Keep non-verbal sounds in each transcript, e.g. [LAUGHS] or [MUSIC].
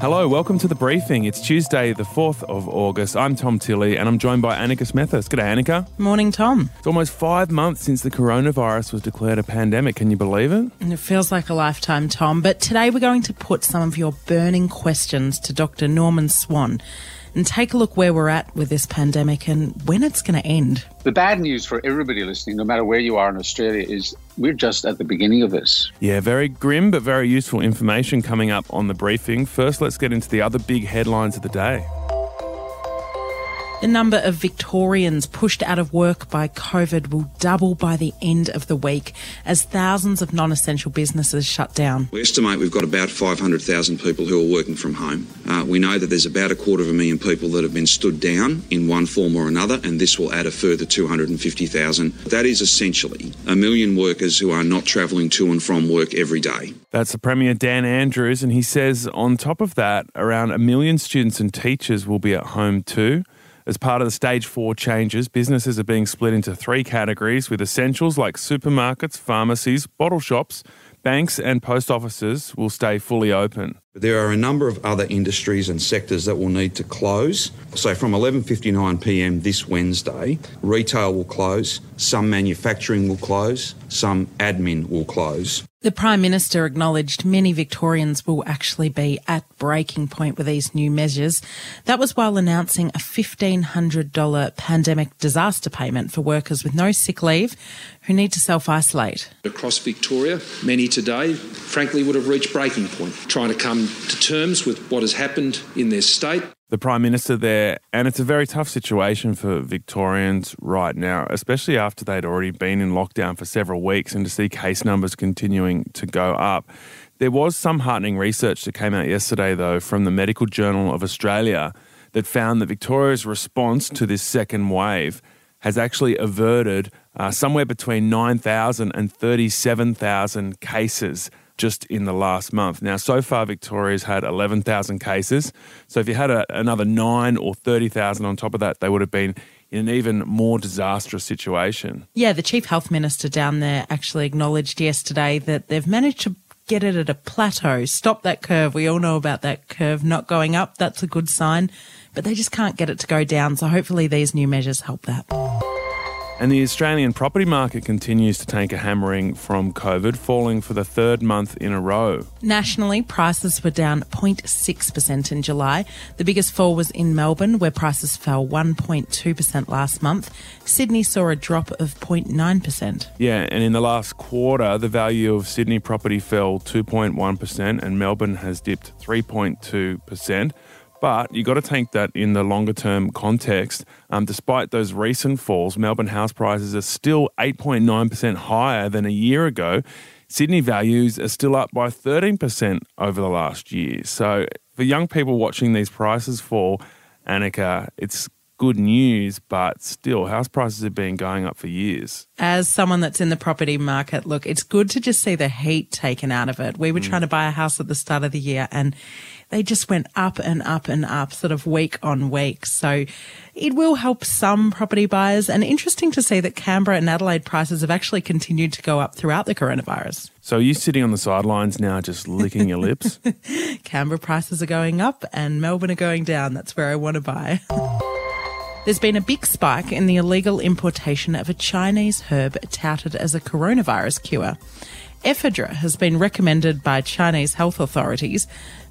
Hello, welcome to the briefing. It's Tuesday, the 4th of August. I'm Tom Tilley and I'm joined by Annika Smethurst. G'day, Annika. Morning, Tom. It's almost five months since the coronavirus was declared a pandemic. Can you believe it? And it feels like a lifetime, Tom. But today we're going to put some of your burning questions to Dr. Norman Swan and take a look where we're at with this pandemic and when it's going to end. The bad news for everybody listening, no matter where you are in Australia, is we're just at the beginning of this. Yeah, very grim but very useful information coming up on the briefing. First, let's get into the other big headlines of the day. The number of Victorians pushed out of work by COVID will double by the end of the week as thousands of non essential businesses shut down. We estimate we've got about 500,000 people who are working from home. Uh, we know that there's about a quarter of a million people that have been stood down in one form or another, and this will add a further 250,000. That is essentially a million workers who are not travelling to and from work every day. That's the Premier Dan Andrews, and he says on top of that, around a million students and teachers will be at home too. As part of the stage four changes, businesses are being split into three categories with essentials like supermarkets, pharmacies, bottle shops, banks, and post offices will stay fully open. There are a number of other industries and sectors that will need to close. So from 11:59 p.m. this Wednesday, retail will close, some manufacturing will close, some admin will close. The Prime Minister acknowledged many Victorians will actually be at breaking point with these new measures. That was while announcing a $1,500 pandemic disaster payment for workers with no sick leave who need to self isolate. Across Victoria, many today, frankly, would have reached breaking point, trying to come to terms with what has happened in their state the Prime Minister there, and it's a very tough situation for Victorians right now, especially after they'd already been in lockdown for several weeks and to see case numbers continuing to go up. There was some heartening research that came out yesterday, though, from the Medical Journal of Australia that found that Victoria's response to this second wave has actually averted uh, somewhere between 9,000 and 37,000 cases just in the last month. Now, so far, Victoria's had 11,000 cases. So if you had a, another nine or 30,000 on top of that, they would have been in an even more disastrous situation. Yeah, the Chief Health Minister down there actually acknowledged yesterday that they've managed to get it at a plateau, stop that curve. We all know about that curve not going up. That's a good sign, but they just can't get it to go down. So hopefully these new measures help that. And the Australian property market continues to take a hammering from COVID, falling for the third month in a row. Nationally, prices were down 0.6% in July. The biggest fall was in Melbourne, where prices fell 1.2% last month. Sydney saw a drop of 0.9%. Yeah, and in the last quarter, the value of Sydney property fell 2.1%, and Melbourne has dipped 3.2%. But you've got to take that in the longer term context. Um, despite those recent falls, Melbourne house prices are still 8.9% higher than a year ago. Sydney values are still up by 13% over the last year. So for young people watching these prices fall, Annika, it's good news, but still, house prices have been going up for years. As someone that's in the property market, look, it's good to just see the heat taken out of it. We were mm. trying to buy a house at the start of the year and they just went up and up and up, sort of week on week. So it will help some property buyers. And interesting to see that Canberra and Adelaide prices have actually continued to go up throughout the coronavirus. So are you sitting on the sidelines now, just licking your lips? [LAUGHS] Canberra prices are going up and Melbourne are going down. That's where I want to buy. [LAUGHS] There's been a big spike in the illegal importation of a Chinese herb touted as a coronavirus cure. Ephedra has been recommended by Chinese health authorities,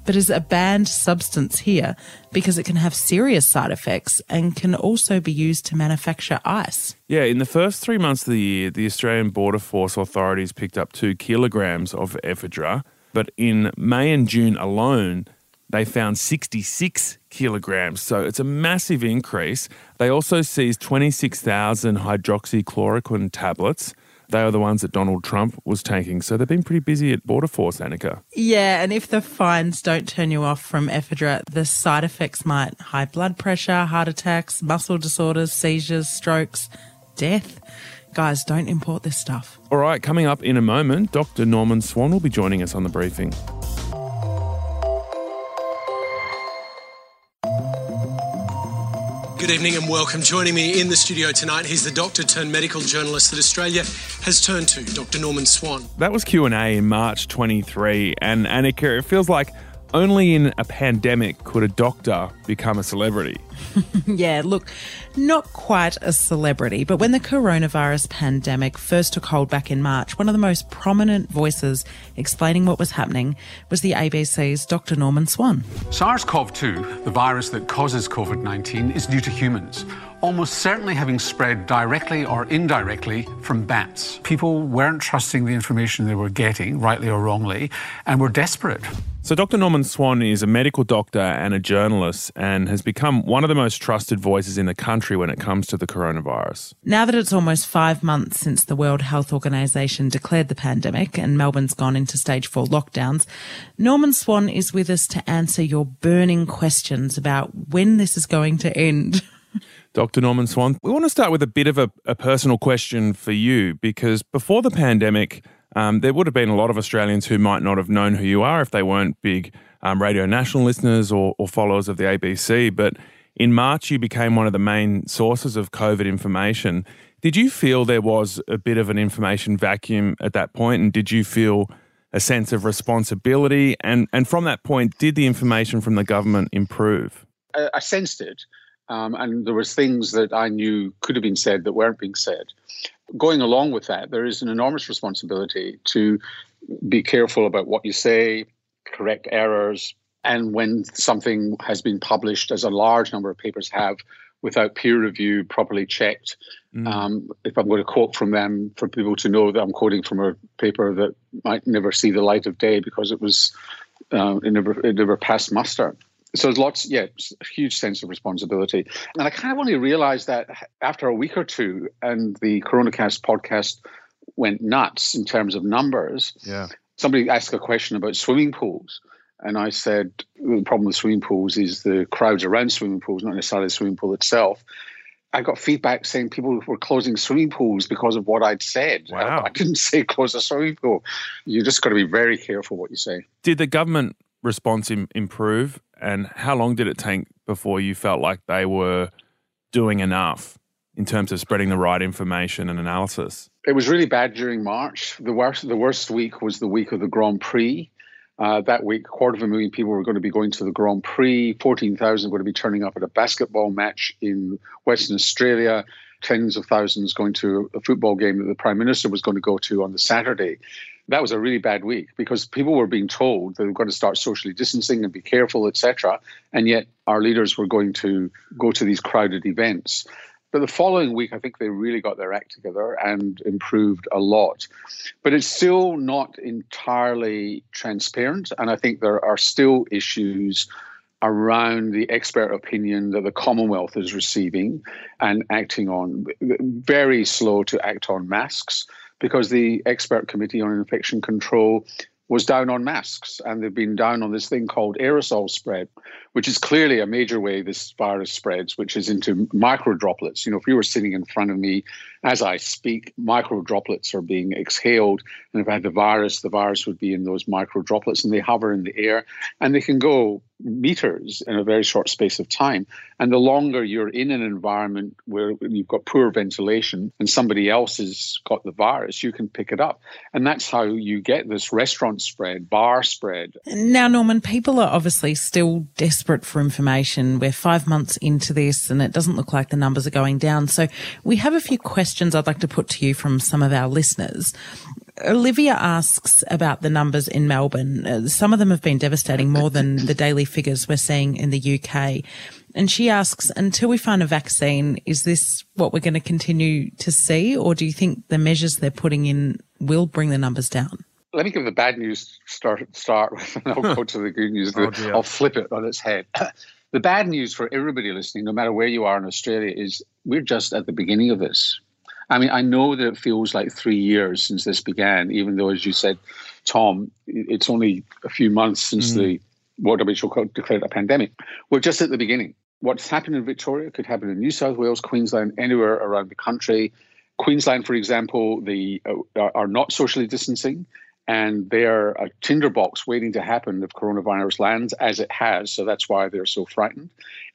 but is a banned substance here because it can have serious side effects and can also be used to manufacture ice. Yeah, in the first three months of the year, the Australian Border Force authorities picked up two kilograms of ephedra, but in May and June alone, they found 66 kilograms. So it's a massive increase. They also seized 26,000 hydroxychloroquine tablets they are the ones that Donald Trump was taking. So they've been pretty busy at Border Force, Annika. Yeah, and if the fines don't turn you off from ephedra, the side effects might high blood pressure, heart attacks, muscle disorders, seizures, strokes, death. Guys, don't import this stuff. All right, coming up in a moment, Dr. Norman Swan will be joining us on the briefing. Good evening and welcome. Joining me in the studio tonight, he's the doctor turned medical journalist that Australia has turned to, Dr. Norman Swan. That was Q&A in March 23 and Annika, it feels like only in a pandemic could a doctor become a celebrity. [LAUGHS] yeah, look, not quite a celebrity, but when the coronavirus pandemic first took hold back in March, one of the most prominent voices explaining what was happening was the ABC's Dr. Norman Swan. SARS CoV 2, the virus that causes COVID 19, is new to humans almost certainly having spread directly or indirectly from bats. People weren't trusting the information they were getting, rightly or wrongly, and were desperate. So, Dr. Norman Swan is a medical doctor and a journalist and has become one of the most trusted voices in the country when it comes to the coronavirus. Now that it's almost five months since the World Health Organization declared the pandemic and Melbourne's gone into stage four lockdowns, Norman Swan is with us to answer your burning questions about when this is going to end. [LAUGHS] Dr. Norman Swan, we want to start with a bit of a, a personal question for you because before the pandemic, um, there would have been a lot of Australians who might not have known who you are if they weren't big um, Radio National listeners or, or followers of the ABC. But in March, you became one of the main sources of COVID information. Did you feel there was a bit of an information vacuum at that point, and did you feel a sense of responsibility? And and from that point, did the information from the government improve? I, I sensed it, um, and there was things that I knew could have been said that weren't being said going along with that, there is an enormous responsibility to be careful about what you say, correct errors, and when something has been published, as a large number of papers have, without peer review, properly checked. Mm. Um, if I'm going to quote from them, for people to know that I'm quoting from a paper that might never see the light of day because it was uh, it never it never passed muster so there's lots, yeah, a huge sense of responsibility. And I kind of only realized that after a week or two, and the CoronaCast podcast went nuts in terms of numbers. Yeah. Somebody asked a question about swimming pools. And I said, the problem with swimming pools is the crowds around swimming pools, not necessarily the swimming pool itself. I got feedback saying people were closing swimming pools because of what I'd said. Wow. I, I didn't [LAUGHS] say close a swimming pool. You just got to be very careful what you say. Did the government response Im- improve and how long did it take before you felt like they were doing enough in terms of spreading the right information and analysis? It was really bad during March. The worst, the worst week was the week of the Grand Prix. Uh, that week, a quarter of a million people were going to be going to the Grand Prix. 14,000 were going to be turning up at a basketball match in Western Australia. Tens of thousands going to a football game that the Prime Minister was going to go to on the Saturday that was a really bad week because people were being told they were going to start socially distancing and be careful, etc. And yet our leaders were going to go to these crowded events. But the following week, I think they really got their act together and improved a lot. But it's still not entirely transparent. And I think there are still issues around the expert opinion that the Commonwealth is receiving and acting on. Very slow to act on masks because the expert committee on infection control was down on masks and they've been down on this thing called aerosol spread, which is clearly a major way this virus spreads, which is into micro droplets. You know, if you were sitting in front of me as I speak, micro droplets are being exhaled. And if I had the virus, the virus would be in those micro droplets and they hover in the air and they can go meters in a very short space of time. And the longer you're in an environment where you've got poor ventilation and somebody else has got the virus, you can pick it up. And that's how you get this restaurant spread, bar spread. Now, Norman, people are obviously still desperate for information. We're five months into this and it doesn't look like the numbers are going down. So we have a few questions I'd like to put to you from some of our listeners. Olivia asks about the numbers in Melbourne. Uh, some of them have been devastating more than the daily figures we're seeing in the UK. And she asks, until we find a vaccine, is this what we're going to continue to see? Or do you think the measures they're putting in will bring the numbers down? Let me give the bad news start start with, and I'll go to the good news. [LAUGHS] oh, I'll flip it on its head. [CLEARS THROAT] the bad news for everybody listening, no matter where you are in Australia, is we're just at the beginning of this. I mean, I know that it feels like three years since this began, even though, as you said, Tom, it's only a few months since mm. the World WHO declared a pandemic. We're just at the beginning. What's happened in Victoria could happen in New South Wales, Queensland, anywhere around the country. Queensland, for example, they uh, are not socially distancing, and they're a tinderbox waiting to happen if coronavirus lands, as it has. So that's why they're so frightened.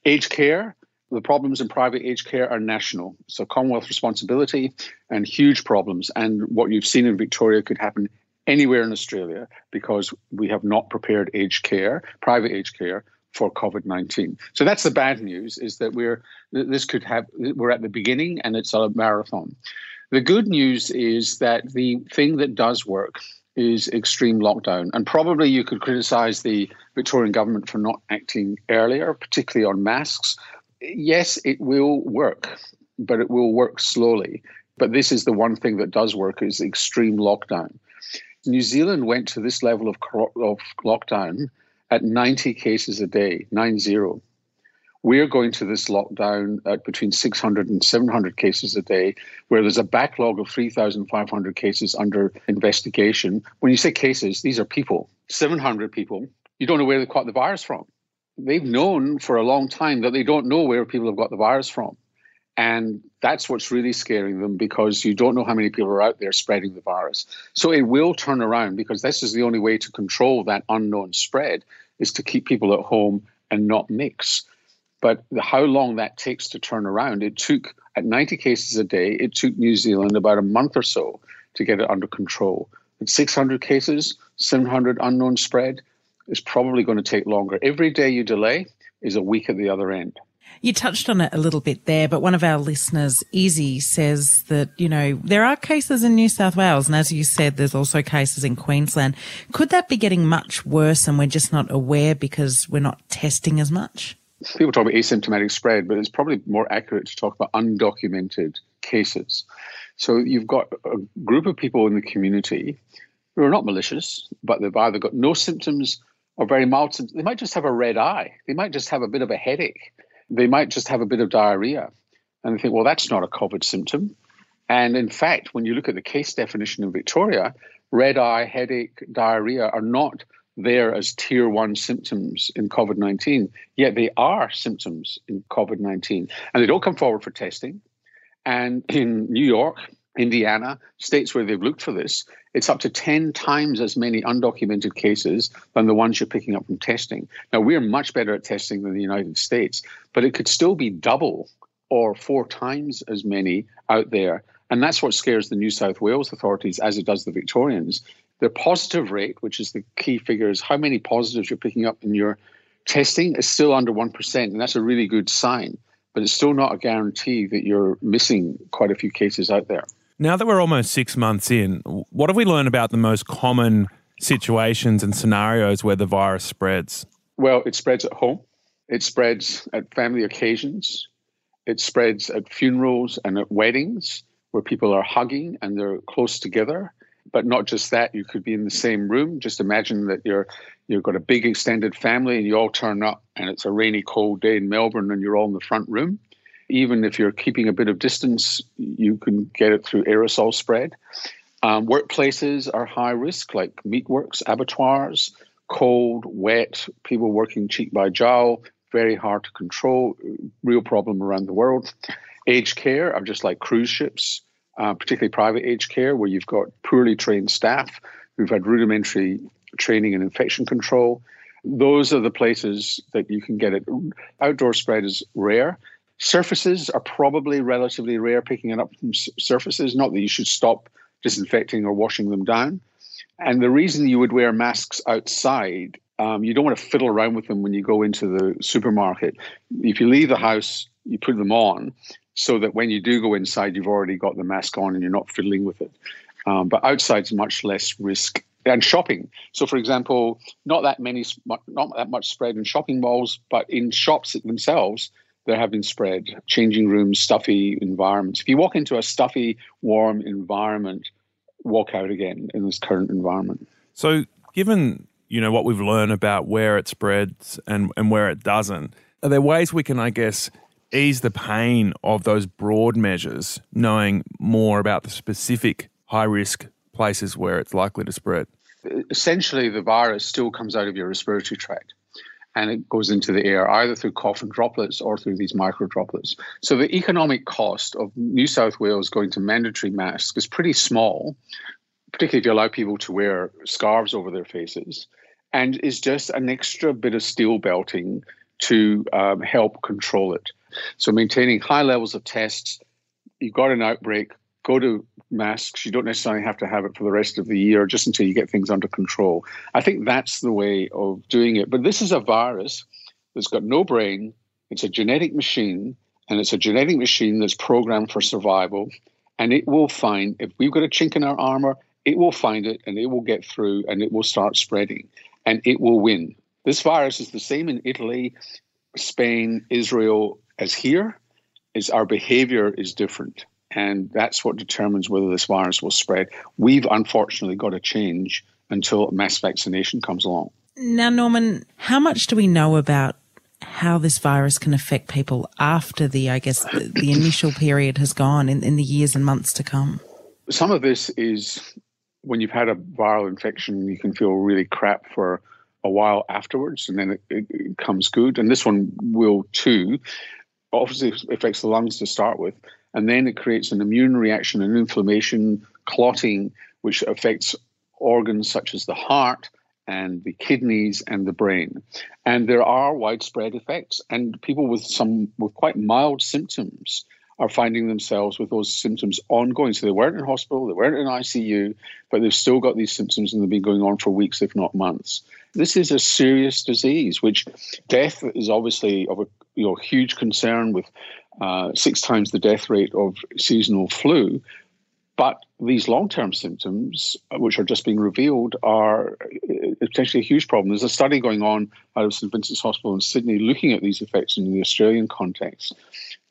Aged care, the problems in private aged care are national. So Commonwealth responsibility and huge problems. And what you've seen in Victoria could happen anywhere in Australia because we have not prepared aged care, private aged care for COVID-19. So that's the bad news is that we're this could have we're at the beginning and it's a marathon. The good news is that the thing that does work is extreme lockdown. And probably you could criticize the Victorian government for not acting earlier, particularly on masks. Yes, it will work, but it will work slowly. But this is the one thing that does work is extreme lockdown. New Zealand went to this level of, of lockdown at 90 cases a day, 9-0. We're going to this lockdown at between 600 and 700 cases a day, where there's a backlog of 3,500 cases under investigation. When you say cases, these are people, 700 people. You don't know where they caught the virus from. They've known for a long time that they don't know where people have got the virus from. And that's what's really scaring them because you don't know how many people are out there spreading the virus. So it will turn around because this is the only way to control that unknown spread is to keep people at home and not mix. But how long that takes to turn around, it took at 90 cases a day, it took New Zealand about a month or so to get it under control. At 600 cases, 700 unknown spread, is probably going to take longer. Every day you delay is a week at the other end. You touched on it a little bit there, but one of our listeners, Izzy, says that, you know, there are cases in New South Wales. And as you said, there's also cases in Queensland. Could that be getting much worse and we're just not aware because we're not testing as much? people talk about asymptomatic spread, but it's probably more accurate to talk about undocumented cases. So you've got a group of people in the community who are not malicious, but they've either got no symptoms or very mild symptoms. They might just have a red eye. They might just have a bit of a headache. They might just have a bit of diarrhea. And they think, well, that's not a COVID symptom. And in fact, when you look at the case definition in Victoria, red eye, headache, diarrhea are not there as tier one symptoms in COVID 19, yet they are symptoms in COVID 19. And they don't come forward for testing. And in New York, Indiana, states where they've looked for this, it's up to 10 times as many undocumented cases than the ones you're picking up from testing. Now, we're much better at testing than the United States, but it could still be double or four times as many out there. And that's what scares the New South Wales authorities as it does the Victorians, the positive rate, which is the key figure, is how many positives you're picking up in your testing is still under 1%. And that's a really good sign. But it's still not a guarantee that you're missing quite a few cases out there. Now that we're almost six months in, what have we learned about the most common situations and scenarios where the virus spreads? Well, it spreads at home, it spreads at family occasions, it spreads at funerals and at weddings where people are hugging and they're close together. But not just that you could be in the same room. Just imagine that you're you've got a big extended family and you all turn up and it's a rainy cold day in melbourne and you're all in the front room even if you're keeping a bit of distance you can get it through aerosol spread um, workplaces are high risk like meatworks abattoirs cold wet people working cheek by jowl very hard to control real problem around the world aged care are just like cruise ships uh, particularly private aged care, where you've got poorly trained staff who've had rudimentary training in infection control. Those are the places that you can get it. Outdoor spread is rare. Surfaces are probably relatively rare, picking it up from surfaces. Not that you should stop disinfecting or washing them down. And the reason you would wear masks outside, um, you don't want to fiddle around with them when you go into the supermarket. If you leave the house, you put them on, so that when you do go inside, you've already got the mask on and you're not fiddling with it. Um, but outside's much less risk. And shopping. So, for example, not that many, not that much spread in shopping malls, but in shops themselves, there have been spread. Changing rooms, stuffy environments. If you walk into a stuffy, warm environment, walk out again in this current environment. So, given you know what we've learned about where it spreads and and where it doesn't, are there ways we can, I guess, ease the pain of those broad measures, knowing more about the specific high risk places where it's likely to spread? Essentially, the virus still comes out of your respiratory tract and it goes into the air either through cough and droplets or through these micro droplets. So the economic cost of New South Wales going to mandatory masks is pretty small, particularly if you allow people to wear scarves over their faces, and is just an extra bit of steel belting to um, help control it. So maintaining high levels of tests, you've got an outbreak, go to masks. You don't necessarily have to have it for the rest of the year, just until you get things under control. I think that's the way of doing it. But this is a virus that's got no brain, it's a genetic machine, and it's a genetic machine that's programmed for survival. And it will find, if we've got a chink in our armor, it will find it and it will get through and it will start spreading and it will win. This virus is the same in Italy, Spain, Israel as here. Is our behavior is different. And that's what determines whether this virus will spread. We've unfortunately got to change until mass vaccination comes along. Now, Norman, how much do we know about how this virus can affect people after the, I guess, the, the initial period has gone in, in the years and months to come? Some of this is when you've had a viral infection, you can feel really crap for a while afterwards, and then it, it, it comes good. And this one will too. Obviously, affects the lungs to start with, and then it creates an immune reaction and inflammation, clotting, which affects organs such as the heart and the kidneys and the brain. And there are widespread effects, and people with some with quite mild symptoms are finding themselves with those symptoms ongoing. So they weren't in hospital, they weren't in ICU, but they've still got these symptoms and they've been going on for weeks, if not months. This is a serious disease, which death is obviously of a you know, huge concern with uh, six times the death rate of seasonal flu. But these long term symptoms, which are just being revealed, are uh, potentially a huge problem. There's a study going on out of St Vincent's Hospital in Sydney looking at these effects in the Australian context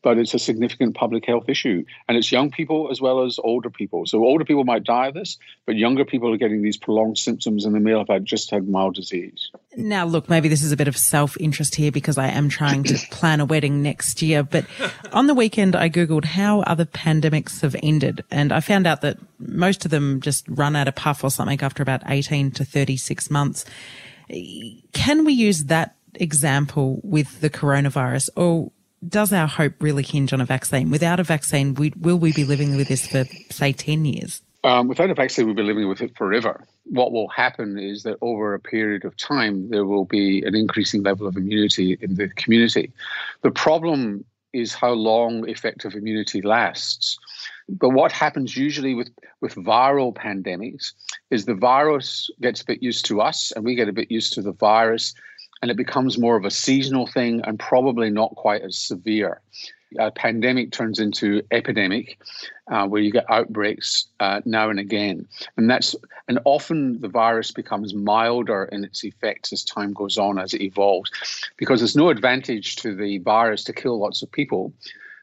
but it's a significant public health issue. And it's young people as well as older people. So older people might die of this, but younger people are getting these prolonged symptoms and they may have had just had mild disease. Now, look, maybe this is a bit of self interest here because I am trying to [LAUGHS] plan a wedding next year. But on the weekend, I Googled how other pandemics have ended. And I found out that most of them just run out of puff or something after about 18 to 36 months. Can we use that example with the coronavirus or does our hope really hinge on a vaccine? Without a vaccine, we, will we be living with this for, say, 10 years? Um, without a vaccine, we'll be living with it forever. What will happen is that over a period of time, there will be an increasing level of immunity in the community. The problem is how long effective immunity lasts. But what happens usually with, with viral pandemics is the virus gets a bit used to us and we get a bit used to the virus and it becomes more of a seasonal thing and probably not quite as severe. A pandemic turns into epidemic, uh, where you get outbreaks uh, now and again, and that's and often the virus becomes milder in its effects as time goes on, as it evolves, because there's no advantage to the virus to kill lots of people.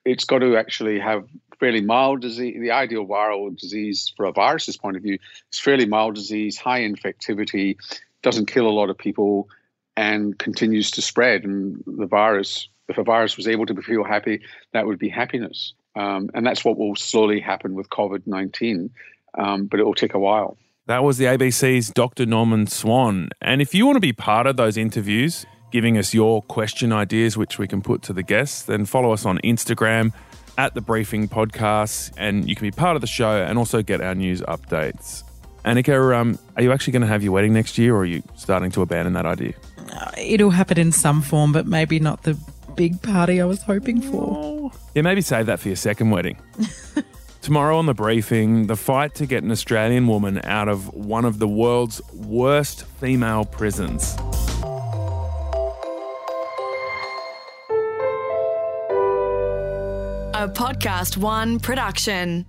It's got to actually have fairly mild disease. The ideal viral disease, for a virus's point of view, is fairly mild disease, high infectivity, doesn't kill a lot of people, and continues to spread. And the virus, if a virus was able to feel happy, that would be happiness. Um, and that's what will slowly happen with COVID 19, um, but it will take a while. That was the ABC's Dr. Norman Swan. And if you want to be part of those interviews, giving us your question ideas, which we can put to the guests, then follow us on Instagram at the Briefing Podcast, and you can be part of the show and also get our news updates. Annika, um, are you actually going to have your wedding next year, or are you starting to abandon that idea? Uh, it'll happen in some form, but maybe not the big party I was hoping for. Yeah, maybe save that for your second wedding. [LAUGHS] Tomorrow on the briefing, the fight to get an Australian woman out of one of the world's worst female prisons. A Podcast One production.